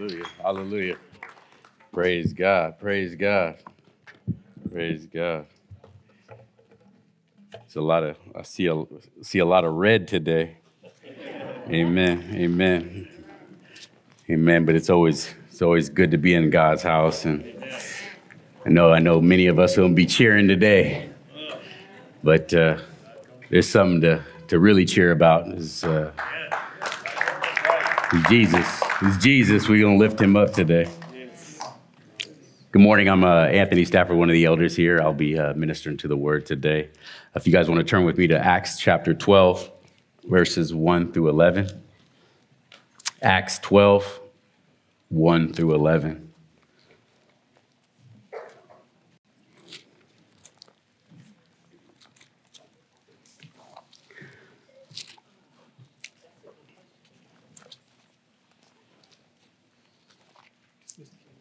Hallelujah. Hallelujah. Praise God. Praise God. Praise God. It's a lot of I see a see a lot of red today. Amen. Amen. Amen. But it's always it's always good to be in God's house and I know I know many of us will be cheering today. But uh, there's something to, to really cheer about is uh, Jesus. It's Jesus. We're going to lift him up today. Good morning. I'm uh, Anthony Stafford, one of the elders here. I'll be uh, ministering to the word today. If you guys want to turn with me to Acts chapter 12, verses 1 through 11. Acts 12, 1 through 11.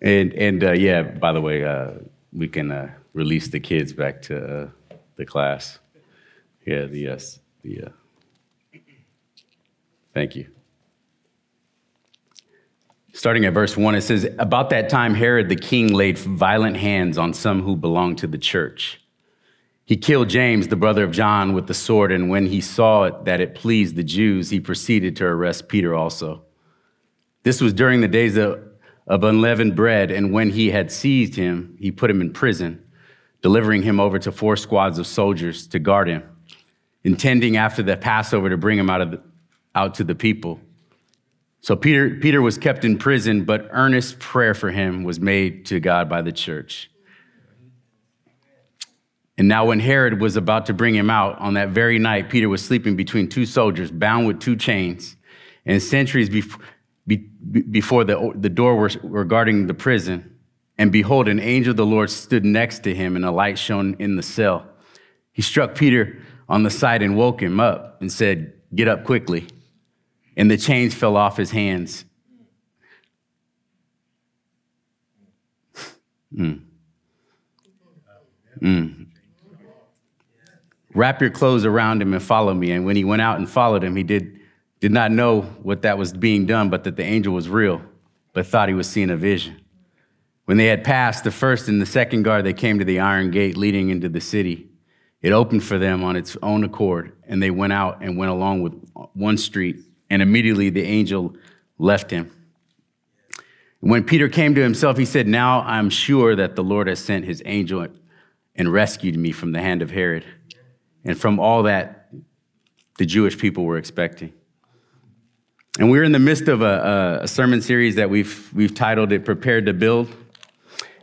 And and uh, yeah, by the way, uh, we can uh, release the kids back to uh, the class. Yeah, the yes, the. Uh, thank you. Starting at verse one, it says, "About that time, Herod the king laid violent hands on some who belonged to the church. He killed James, the brother of John, with the sword, and when he saw it, that it pleased the Jews, he proceeded to arrest Peter also." This was during the days of of unleavened bread, and when he had seized him, he put him in prison, delivering him over to four squads of soldiers to guard him, intending after the Passover to bring him out, of the, out to the people. So Peter, Peter was kept in prison, but earnest prayer for him was made to God by the church. And now, when Herod was about to bring him out, on that very night, Peter was sleeping between two soldiers, bound with two chains. And centuries before be, before the, the door was regarding the prison. And behold, an angel of the Lord stood next to him, and a light shone in the cell. He struck Peter on the side and woke him up and said, Get up quickly. And the chains fell off his hands. Mm. Mm. Wrap your clothes around him and follow me. And when he went out and followed him, he did did not know what that was being done, but that the angel was real, but thought he was seeing a vision. When they had passed the first and the second guard, they came to the iron gate leading into the city. It opened for them on its own accord, and they went out and went along with one street, and immediately the angel left him. When Peter came to himself, he said, Now I'm sure that the Lord has sent his angel and rescued me from the hand of Herod and from all that the Jewish people were expecting. And we're in the midst of a, a, sermon series that we've, we've titled it Prepared to Build.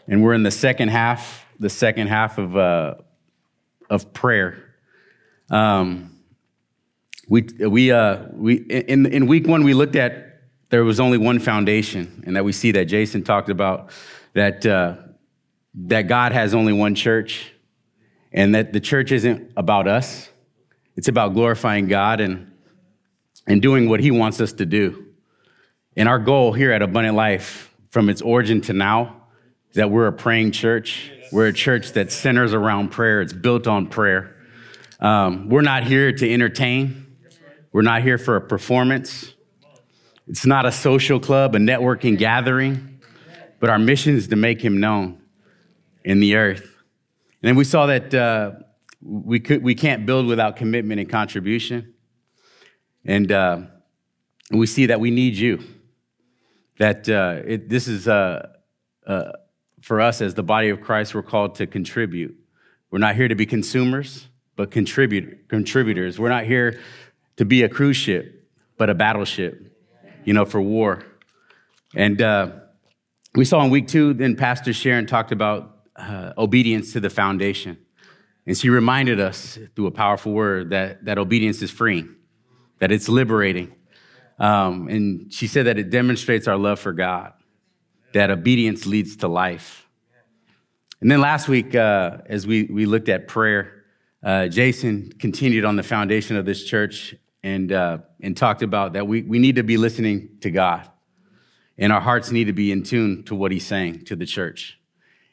And we're in the second half, the second half of, uh, of prayer. Um, we, we, uh, we, in, in week one, we looked at there was only one foundation, and that we see that Jason talked about that, uh, that God has only one church, and that the church isn't about us, it's about glorifying God and and doing what He wants us to do. And our goal here at Abundant Life, from its origin to now, is that we're a praying church. We're a church that centers around prayer, it's built on prayer. Um, we're not here to entertain, we're not here for a performance. It's not a social club, a networking gathering, but our mission is to make Him known in the earth. And then we saw that uh, we, could, we can't build without commitment and contribution. And uh, we see that we need you. That uh, it, this is uh, uh, for us as the body of Christ, we're called to contribute. We're not here to be consumers, but contribute, contributors. We're not here to be a cruise ship, but a battleship, you know, for war. And uh, we saw in week two, then Pastor Sharon talked about uh, obedience to the foundation. And she reminded us through a powerful word that, that obedience is freeing that it's liberating. Um, and she said that it demonstrates our love for God, that obedience leads to life. And then last week, uh, as we, we looked at prayer, uh, Jason continued on the foundation of this church and, uh, and talked about that we, we need to be listening to God. And our hearts need to be in tune to what he's saying to the church.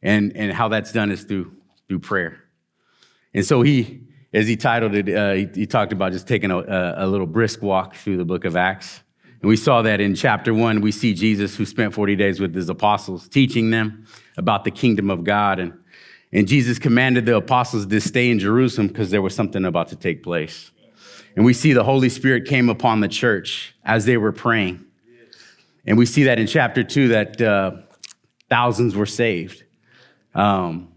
And, and how that's done is through, through prayer. And so he, as he titled it, uh, he, he, talked about just taking a, a, little brisk walk through the book of Acts. And we saw that in chapter one. We see Jesus who spent 40 days with his apostles, teaching them about the kingdom of God. And, and Jesus commanded the apostles to stay in Jerusalem because there was something about to take place. And we see the Holy Spirit came upon the church as they were praying. And we see that in chapter two that uh, thousands were saved. Um,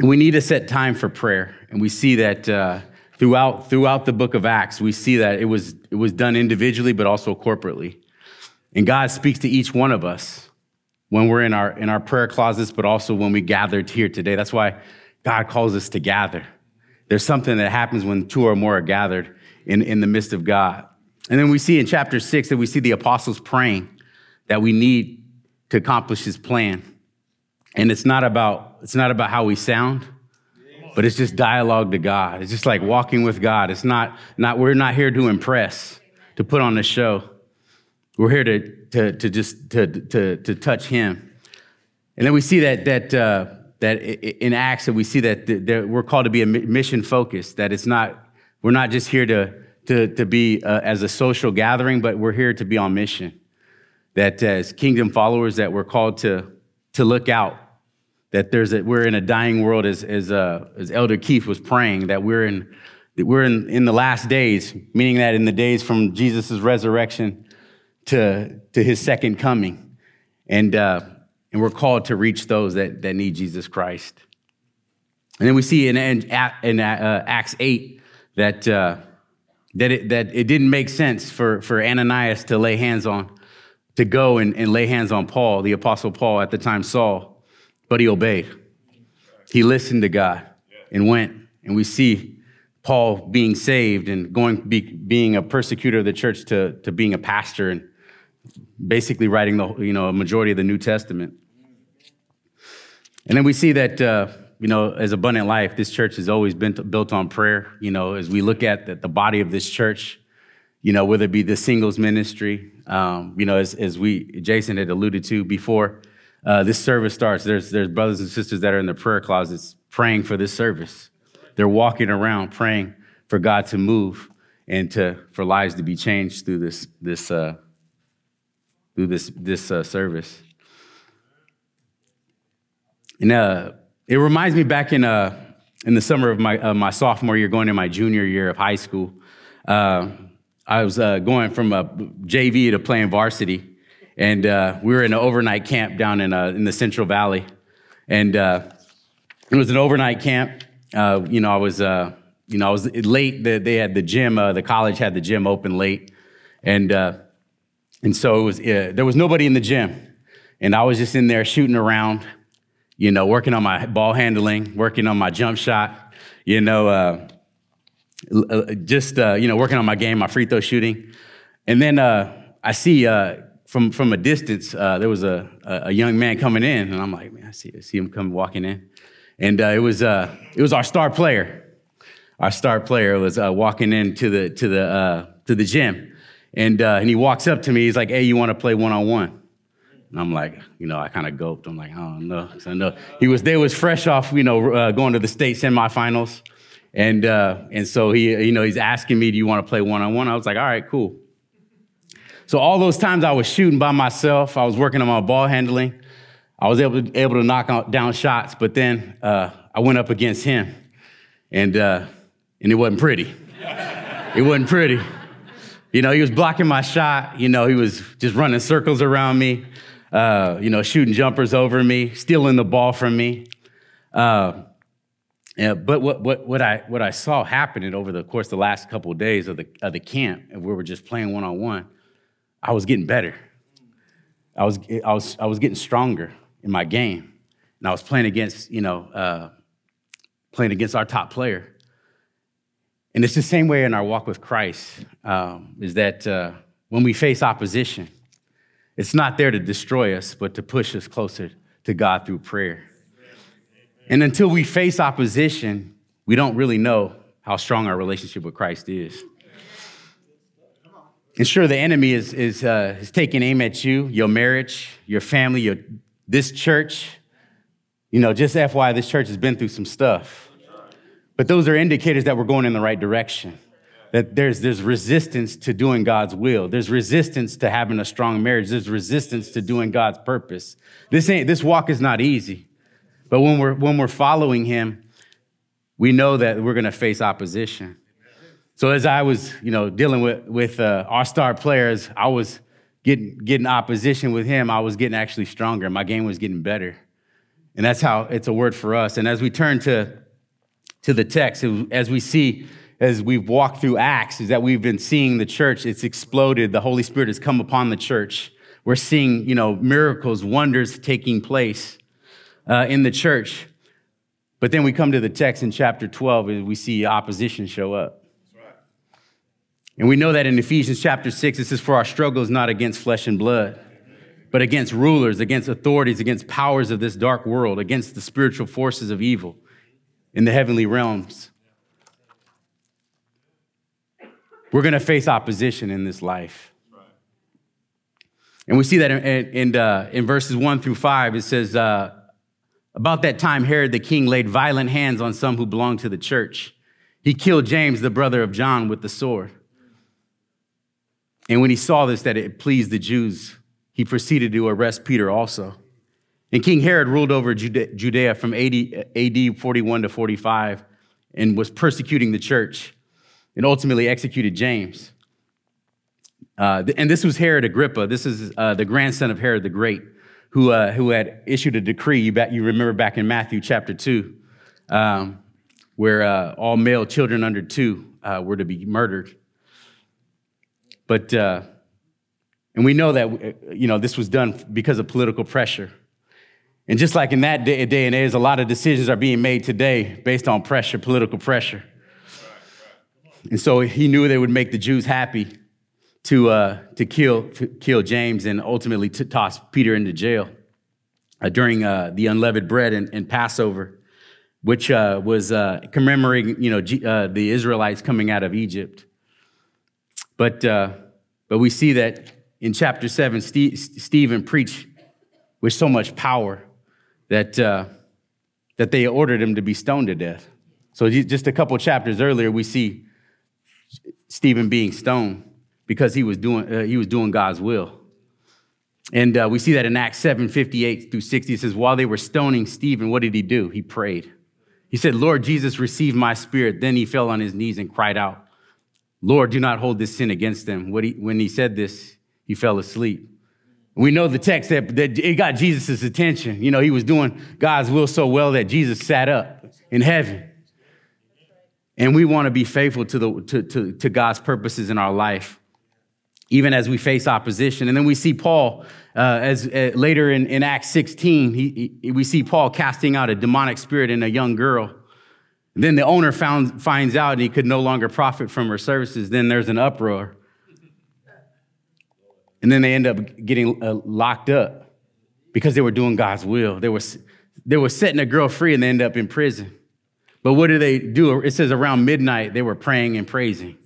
we need to set time for prayer. And we see that uh, throughout, throughout the book of Acts, we see that it was, it was done individually, but also corporately. And God speaks to each one of us when we're in our, in our prayer closets, but also when we gathered here today. That's why God calls us to gather. There's something that happens when two or more are gathered in, in the midst of God. And then we see in chapter six that we see the apostles praying that we need to accomplish his plan. And it's not about, it's not about how we sound, but it's just dialogue to God. It's just like walking with God. It's not, not we're not here to impress, to put on a show. We're here to, to, to just to, to, to touch him. And then we see that, that uh, that in Acts that we see that, that we're called to be a mission focused, that it's not, we're not just here to, to, to be uh, as a social gathering, but we're here to be on mission. That as kingdom followers, that we're called to, to look out. That there's a, we're in a dying world, as, as, uh, as Elder Keith was praying, that we're in, that we're in, in the last days, meaning that in the days from Jesus' resurrection to, to his second coming. And, uh, and we're called to reach those that, that need Jesus Christ. And then we see in, in, in uh, Acts 8 that, uh, that, it, that it didn't make sense for, for Ananias to lay hands on, to go and, and lay hands on Paul, the Apostle Paul at the time, Saul, but he obeyed. He listened to God and went. And we see Paul being saved and going be, being a persecutor of the church to, to being a pastor and basically writing the you know a majority of the New Testament. And then we see that, uh, you know, as Abundant Life, this church has always been built on prayer. You know, as we look at the, the, body of this church, you know, whether it be the singles ministry, um, you know, as, as we, Jason had alluded to before uh, this service starts, there's, there's brothers and sisters that are in the prayer closets praying for this service. They're walking around praying for God to move and to, for lives to be changed through this, this, uh, through this, this uh, service. And uh, it reminds me back in, uh, in the summer of my, uh, my sophomore year, going in my junior year of high school. Uh, I was uh, going from a JV to playing varsity, and uh, we were in an overnight camp down in, in the Central Valley. And it was an overnight camp. you know, I was, you know, I was late. They had the gym, the college had the gym open late. And, and so was, there was nobody in the gym. And I was just in there shooting around you know, working on my ball handling, working on my jump shot, you know, uh, uh, just, uh, you know, working on my game, my free throw shooting. And then uh, I see uh, from, from a distance, uh, there was a, a young man coming in, and I'm like, man, I see, I see him come walking in. And it, was, it was our star player. Our star player was walking into the, to the, to the gym. And, and he walks up to me, he's like, hey, you want to play one on one? And I'm like, you know, I kind of gulped. I'm like, I don't know he was. They was fresh off, you know, uh, going to the state semifinals, and uh, and so he, you know, he's asking me, do you want to play one on one? I was like, all right, cool. So all those times I was shooting by myself, I was working on my ball handling. I was able to, able to knock out, down shots, but then uh, I went up against him, and uh, and it wasn't pretty. it wasn't pretty. You know, he was blocking my shot. You know, he was just running circles around me uh, you know, shooting jumpers over me, stealing the ball from me. Uh, yeah, but what, what, what, I, what I saw happening over the course of the last couple of days of the, of the camp, and we were just playing one on one, I was getting better. I was, I, was, I was getting stronger in my game. And I was playing against, you know, uh, playing against our top player. And it's the same way in our walk with Christ, um, is that uh, when we face opposition, it's not there to destroy us, but to push us closer to God through prayer. And until we face opposition, we don't really know how strong our relationship with Christ is. And sure, the enemy is, is, uh, is taking aim at you, your marriage, your family, your, this church. You know, just FYI, this church has been through some stuff. But those are indicators that we're going in the right direction. that there's, there's resistance to doing God's will. There's resistance to having a strong marriage. There's resistance to doing God's purpose. This ain't, this walk is not easy. But when we're, when we're following him, we know that we're going to face opposition. So as I was, you know, dealing with, with uh, our star players, I was getting, getting opposition with him. I was getting actually stronger. My game was getting better. And that's how it's a word for us. And as we turn to, to the text, as we see as we've walked through Acts is that we've been seeing the church, it's exploded. The Holy Spirit has come upon the church. We're seeing, you know, miracles, wonders taking place uh, in the church. But then we come to the text in chapter 12 and we see opposition show up. And we know that in Ephesians chapter 6, it says, For our struggle is not against flesh and blood, but against rulers, against authorities, against powers of this dark world, against the spiritual forces of evil in the heavenly realms. We're going to face opposition in this life. And we see that in, in, uh, in, verses one through five. It says, uh, About that time, Herod the king laid violent hands on some who belonged to the church. He killed James, the brother of John, with the sword. And when he saw this, that it pleased the Jews, he proceeded to arrest Peter also. And King Herod ruled over Judea from AD, AD 41 to 45 and was persecuting the church and ultimately executed James. Uh, and this was Herod Agrippa. This is uh, the grandson of Herod the Great, who, uh, who had issued a decree. You, bet, you remember back in Matthew chapter 2, um, where uh, all male children under two uh, were to be murdered. But, uh, and we know that, you know, this was done because of political pressure. And just like in that day, day and age, a lot of decisions are being made today based on pressure, political pressure. And so he knew they would make the Jews happy to, uh, to, kill, to kill James and ultimately to toss Peter into jail uh, during uh, the unleavened bread and, and Passover, which uh, was uh, commemorating you know, G- uh, the Israelites coming out of Egypt. But, but we see that in chapter 7, St- Stephen preached with so much power that, that they ordered him to be stoned to death. So just a couple chapters earlier, we see Stephen being stoned because he was doing, uh, he was doing God's will. And uh, we see that in Acts 7 58 through 60. It says, While they were stoning Stephen, what did he do? He prayed. He said, Lord Jesus, receive my spirit. Then he fell on his knees and cried out, Lord, do not hold this sin against them. He, when he said this, he fell asleep. We know the text that, that it got Jesus' attention. You know, he was doing God's will so well that Jesus sat up in heaven. And we want to be faithful to, the, to, to, to God's purposes in our life, even as we face opposition. And then we see Paul, uh, as uh, later in, in Acts 16, he, he, we see Paul casting out a demonic spirit in a young girl. And then the owner found, finds out and he could no longer profit from her services. Then there's an uproar. And then they end up getting uh, locked up because they were doing God's will. They were, they were setting a girl free and they end up in prison. But what do they do? It says around midnight they were praying and praising.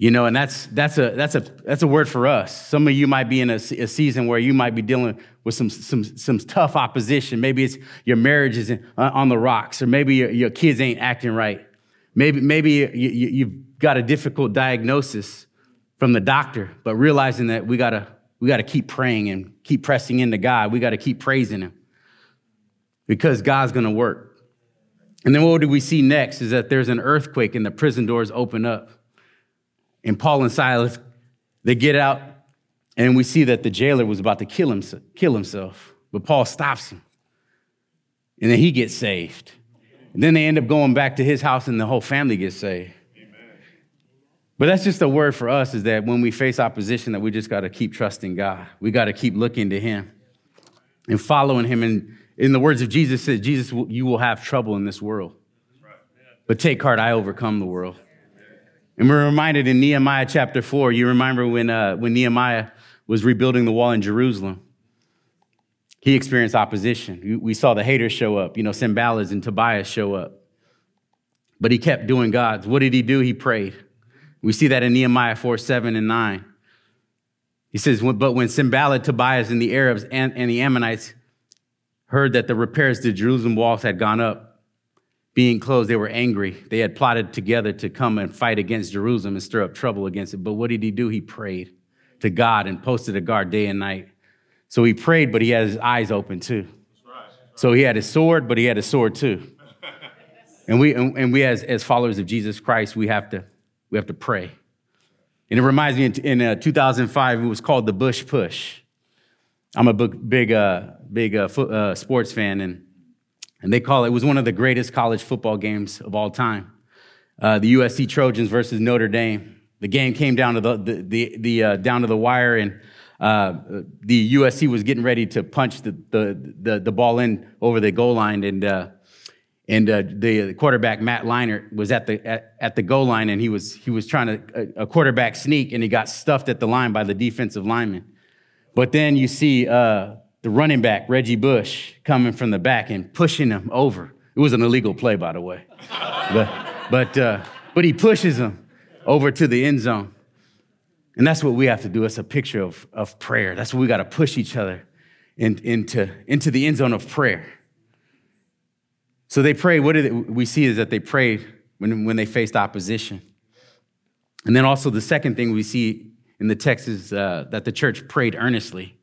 You know, and that's that's a that's a that's a word for us. Some of you might be in a, a season where you might be dealing with some some some tough opposition. Maybe it's your marriage is in, uh, on the rocks, or maybe your, your kids ain't acting right. Maybe maybe you, you, you've got a difficult diagnosis from the doctor, but realizing that we gotta we gotta keep praying and keep pressing into God. We gotta keep praising Him because God's gonna work. And then what do we see next is that there's an earthquake and the prison doors open up. And Paul and Silas, they get out, and we see that the jailer was about to kill, him, kill himself. But Paul stops him. And then he gets saved. And then they end up going back to his house, and the whole family gets saved. But that's just a word for us is that when we face opposition, that we just got to keep trusting God. We got to keep looking to Him and following Him and in the words of Jesus, says, Jesus, you will have trouble in this world. But take heart, I overcome the world. And we're reminded in Nehemiah chapter 4, you remember when, uh, when Nehemiah was rebuilding the wall in Jerusalem, he experienced opposition. We saw the haters show up, you know, Sanballat and Tobias show up. But he kept doing God's. What did he do? He prayed. We see that in Nehemiah 4 7 and 9. He says, But when Sanballat, Tobias, and the Arabs and, and the Ammonites heard that the repairs to Jerusalem walls had gone up, being closed, they were angry. They had plotted together to come and fight against Jerusalem and stir up trouble against it. But what did he do? He prayed to God and posted a guard day and night. So he prayed, but he had his eyes open too. So he had his sword, but he had his sword too. And we, and we as, as followers of Jesus Christ, we have to, we have to pray. And it reminds me in, in uh, 2005, it was called the Bush Push. I'm a big, big, uh, big uh, uh, sports fan, and, and they call it, it was one of the greatest college football games of all time. Uh, the USC Trojans versus Notre Dame. The game came down to the, the, the, the uh, down to the wire, and uh, the USC was getting ready to punch the, the, the, the ball in over the goal line, and and uh, the quarterback Matt Leinart was at the at, at, the goal line, and he was he was trying to a, a, quarterback sneak, and he got stuffed at the line by the defensive lineman. But then you see uh, the running back Reggie Bush coming from the back and pushing him over. It was an illegal play, by the way, but but uh, but he pushes him over to the end zone, and that's what we have to do. It's a picture of of prayer. That's what we got to push each other in, into into the end zone of prayer. So they prayed. What did we see is that they prayed when, when they faced opposition. And then also the second thing we see in the text is uh, that the church prayed earnestly.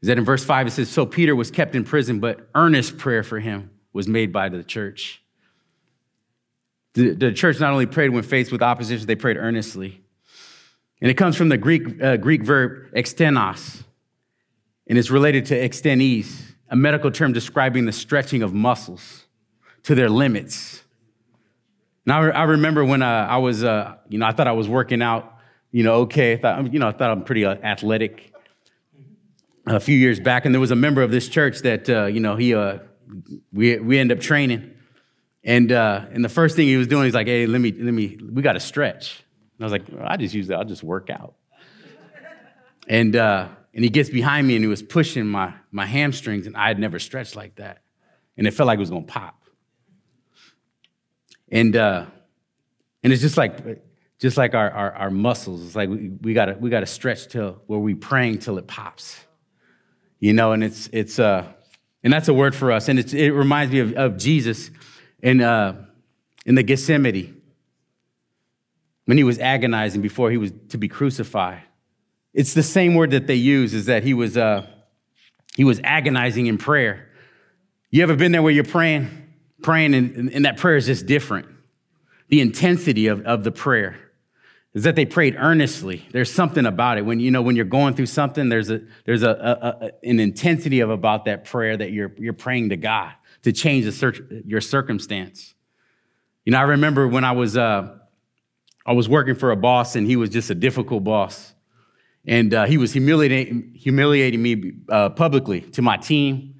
Is that in verse 5 it says, So Peter was kept in prison, but earnest prayer for him was made by the church. The, the church not only prayed when faced with opposition, they prayed earnestly. And it comes from the Greek, uh, Greek verb ektenos, and it's related to ektenes, a medical term describing the stretching of muscles to their limits. Now, I remember when uh, I was, uh, you know, I thought I was working out, you know, okay. I thought, you know, I thought I'm pretty uh, athletic a few years back. And there was a member of this church that, uh, you know, he, uh, we, we ended up training. And, uh, and the first thing he was doing, he's like, hey, let me, let me, we got to stretch. And I was like, well, I just use that. I'll just work out. and, uh, and he gets behind me and he was pushing my, my hamstrings and I had never stretched like that. And it felt like it was to pop. And, uh, and it's just like, just like our, our, our muscles. It's like we, we, gotta, we gotta stretch till where we praying till it pops. You know, and it's, it's, uh, and that's a word for us. And it's it reminds me of, of Jesus in, uh, in the Gethsemane when he was agonizing before he was to be crucified. It's the same word that they use is that he was, uh, he was agonizing in prayer. You ever been there where you're praying praying, and, and that prayer is just different. The intensity of, of the prayer is that they prayed earnestly. There's something about it. When you know when you're going through something, there's a there's a, a, a an intensity of about that prayer that you're you're praying to God to change the search, your circumstance. You know, I remember when I was uh, I was working for a boss, and he was just a difficult boss, and uh, he was humiliating humiliating me uh, publicly to my team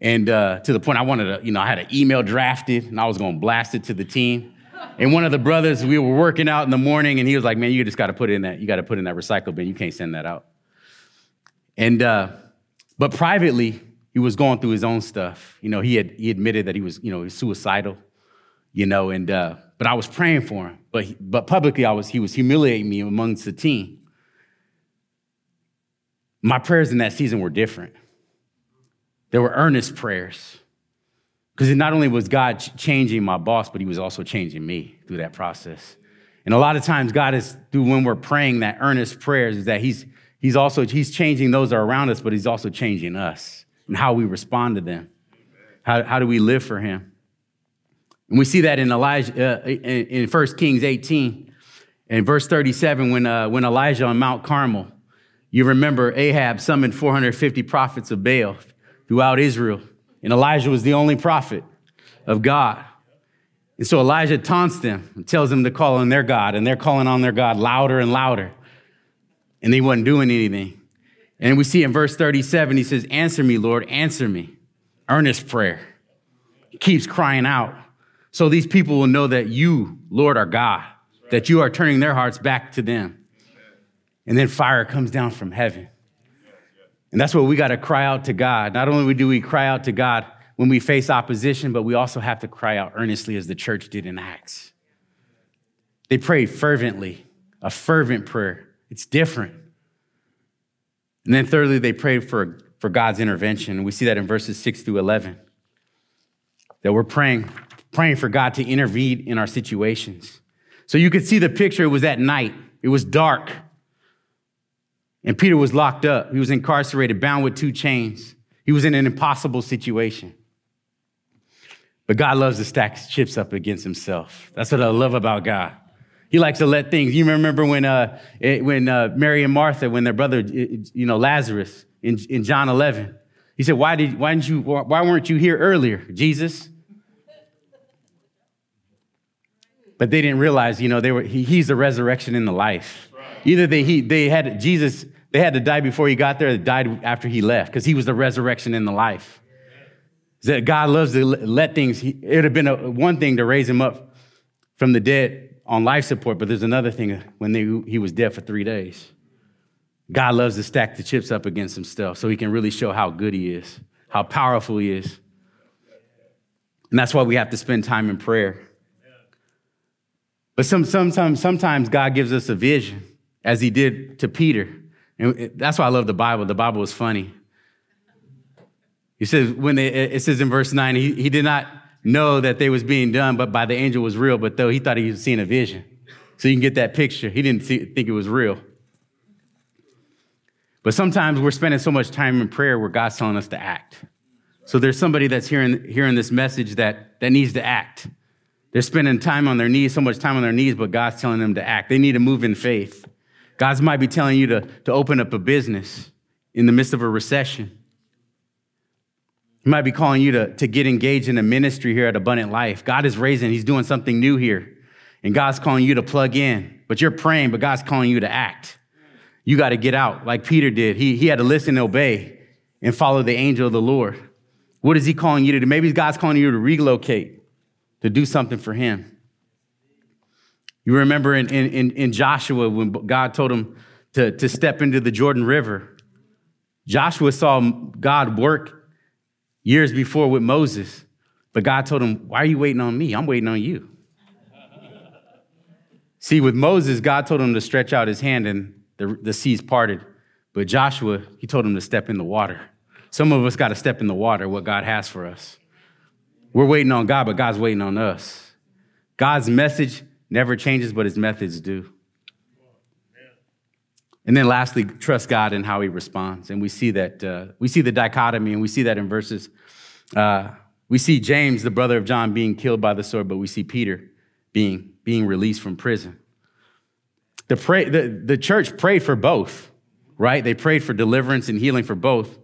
and uh, to the point I wanted to, you know, I had an email drafted and I was going to blast it to the team. And one of the brothers, we were working out in the morning, and he was like, "Man, you just got to put in that. You got to put in that recycle bin. You can't send that out." And uh, but privately, he was going through his own stuff. You know, he had he admitted that he was, you know, he was suicidal. You know, and uh, but I was praying for him. But but publicly, I was he was humiliating me amongst the team. My prayers in that season were different. There were earnest prayers. Because not only was God changing my boss, but he was also changing me through that process. And a lot of times God is through when we're praying that earnest prayers is that he's he's also he's changing those that are around us, but he's also changing us and how we respond to them. How, how do we live for him? And we see that in Elijah uh, in, in 1 Kings 18 and verse 37 when uh, when Elijah on Mount Carmel, you remember Ahab summoned 450 prophets of Baal throughout Israel. And Elijah was the only prophet of God. And so Elijah taunts them and tells them to call on their God, and they're calling on their God louder and louder. And they wasn't doing anything. And we see in verse 37, he says, Answer me, Lord, answer me. Earnest prayer. He keeps crying out. So these people will know that you, Lord, are God, that you are turning their hearts back to them. And then fire comes down from heaven and that's what we got to cry out to God. Not only do we cry out to God when we face opposition, but we also have to cry out earnestly as the church did in Acts. They prayed fervently, a fervent prayer. It's different. And then thirdly, they prayed for, for God's intervention. We see that in verses 6 through 11. That we're praying, praying for God to intervene in our situations. So you could see the picture. It was at night, it was dark. And Peter was locked up. He was incarcerated, bound with two chains. He was in an impossible situation. But God loves to stack chips up against himself. That's what I love about God. He likes to let things. You remember when, uh, when uh, Mary and Martha, when their brother, you know, Lazarus in, in John 11, he said, why, did, why, didn't you, why weren't you here earlier, Jesus? But they didn't realize, you know, they were, he, he's the resurrection and the life. Either they, he, they had, Jesus, they had to die before he got there, they died after he left, because he was the resurrection and the life. That God loves to let things, it would have been a, one thing to raise him up from the dead on life support, but there's another thing uh, when they, he was dead for three days. God loves to stack the chips up against himself so he can really show how good he is, how powerful he is. And that's why we have to spend time in prayer. But some, sometimes, sometimes God gives us a vision, as he did to Peter. And that's why I love the Bible. The Bible is funny. He says, when they, it says in verse 9, he, he did not know that they was being done, but by the angel was real, but though he thought he was seeing a vision. So you can get that picture. He didn't see, think it was real. But sometimes we're spending so much time in prayer where God's telling us to act. So there's somebody that's hearing, hearing this message that, that needs to act. They're spending time on their knees, so much time on their knees, but God's telling them to act. They need to move in faith. God's might be telling you to, to open up a business in the midst of a recession. He might be calling you to, to get engaged in a ministry here at Abundant Life. God is raising, He's doing something new here. And God's calling you to plug in, but you're praying, but God's calling you to act. You got to get out like Peter did. He, he had to listen and obey and follow the angel of the Lord. What is He calling you to do? Maybe God's calling you to relocate, to do something for Him. You remember in, in, in Joshua when God told him to, to step into the Jordan River. Joshua saw God work years before with Moses. But God told him, Why are you waiting on me? I'm waiting on you. See, with Moses, God told him to stretch out his hand and the, the seas parted. But Joshua, he told him to step in the water. Some of us got to step in the water, what God has for us. We're waiting on God, but God's waiting on us. God's message never changes, but his methods do. And then lastly, trust God in how he responds. And we see that, uh, we see the dichotomy, and we see that in verses. Uh, we see James, the brother of John, being killed by the sword, but we see Peter being, being released from prison. The, pray, the, the church prayed for both, right? They prayed for deliverance and healing for both.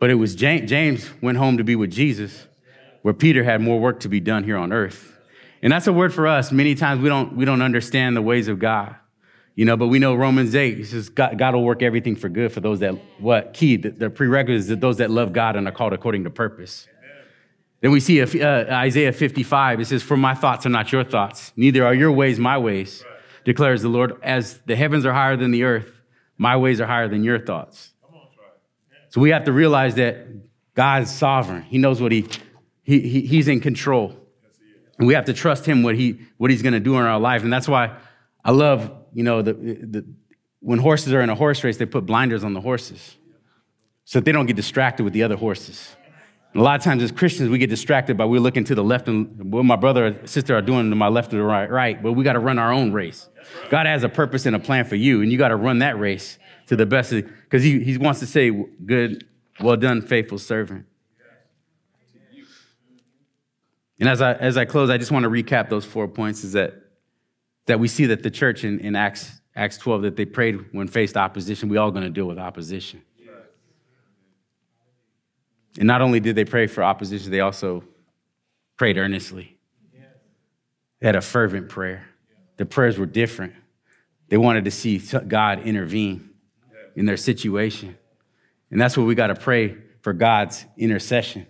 But it was James, James went home to be with Jesus, where Peter had more work to be done here on earth. And that's a word for us. Many times we don't, we don't understand the ways of God. You know, but we know Romans 8, he says God, God will work everything for good for those that, what? Key, the, the prerequisites that those that love God and are called according to purpose. Then we see uh, Isaiah 55, it says, For my thoughts are not your thoughts, neither are your ways my ways, declares the Lord. As the heavens are higher than the earth, my ways are higher than your thoughts. So we have to realize that God's sovereign. He knows what he, he, he he's in control. We have to trust him what, he, what he's going to do in our life. And that's why I love you know, the, the, when horses are in a horse race, they put blinders on the horses so that they don't get distracted with the other horses. A lot of times as Christians, we get distracted by we're looking to the left and what my brother or sister are doing to my left or the right, right, but we got to run our own race. God has a purpose and a plan for you, and you got to run that race to the best because he, he wants to say, good, well done, faithful servant. And as I, as I close, I just want to recap those four points is that that we see that the church in, in Acts, Acts 12, that they prayed when faced opposition. We all going to deal with opposition. And not only did they pray for opposition, they also prayed earnestly. They had a fervent prayer. The prayers were different. They wanted to see God intervene in their situation. And that's what we got to pray for God's intercession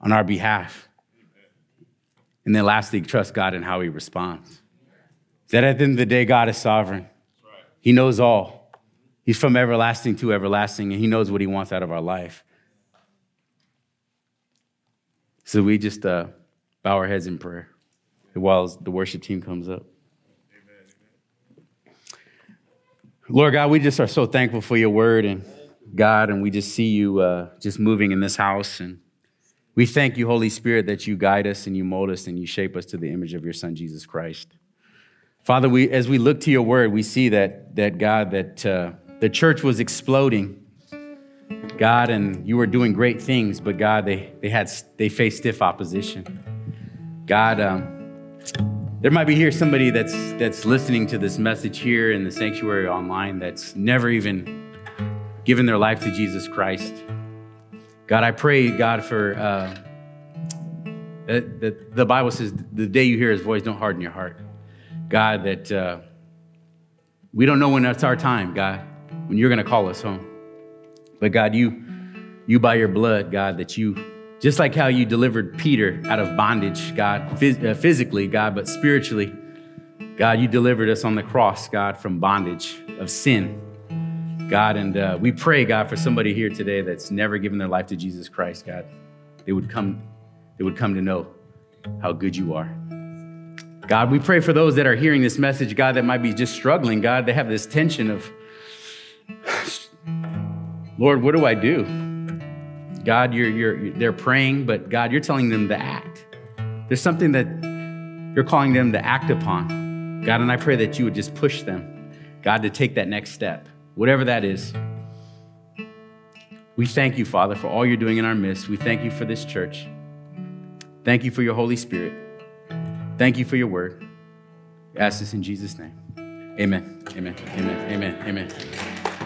on our behalf. And then lastly, trust God in how he responds that at the end of the day, God is sovereign. He knows all. He's from everlasting to everlasting, and He knows what He wants out of our life. So we just uh, bow our heads in prayer while the worship team comes up. Lord God, we just are so thankful for your word and God, and we just see you uh, just moving in this house. And We thank you, Holy Spirit, that you guide us and you mold us and you shape us to the image of your Son, Jesus Christ. Father, we, as we look to your word, we see that, that God, that uh, the church was exploding. God, and you were doing great things, but God, they, they, had, they faced stiff opposition. God, um, there might be here somebody that's, that's listening to this message here in the sanctuary online that's never even given their life to Jesus Christ. God, I pray, God, for uh, that, the Bible says the day you hear his voice, don't harden your heart. God, that uh, we don't know when that's our time, God, when you're going to call us home. But God, you, you by your blood, God, that you, just like how you delivered Peter out of bondage, God, phys- uh, physically, God, but spiritually, God, you delivered us on the cross, God, from bondage of sin. God. And uh, we pray, God, for somebody here today that's never given their life to Jesus Christ, God. They would come, they would come to know how good you are. God, we pray for those that are hearing this message, God, that might be just struggling. God, they have this tension of, Lord, what do I do? God, you're, you're, they're praying, but God, you're telling them to act. There's something that you're calling them to act upon. God, and I pray that you would just push them, God, to take that next step whatever that is. We thank you, Father, for all you're doing in our midst. We thank you for this church. Thank you for your Holy Spirit. Thank you for your word. We ask this in Jesus' name. Amen. Amen. Amen. Amen. Amen.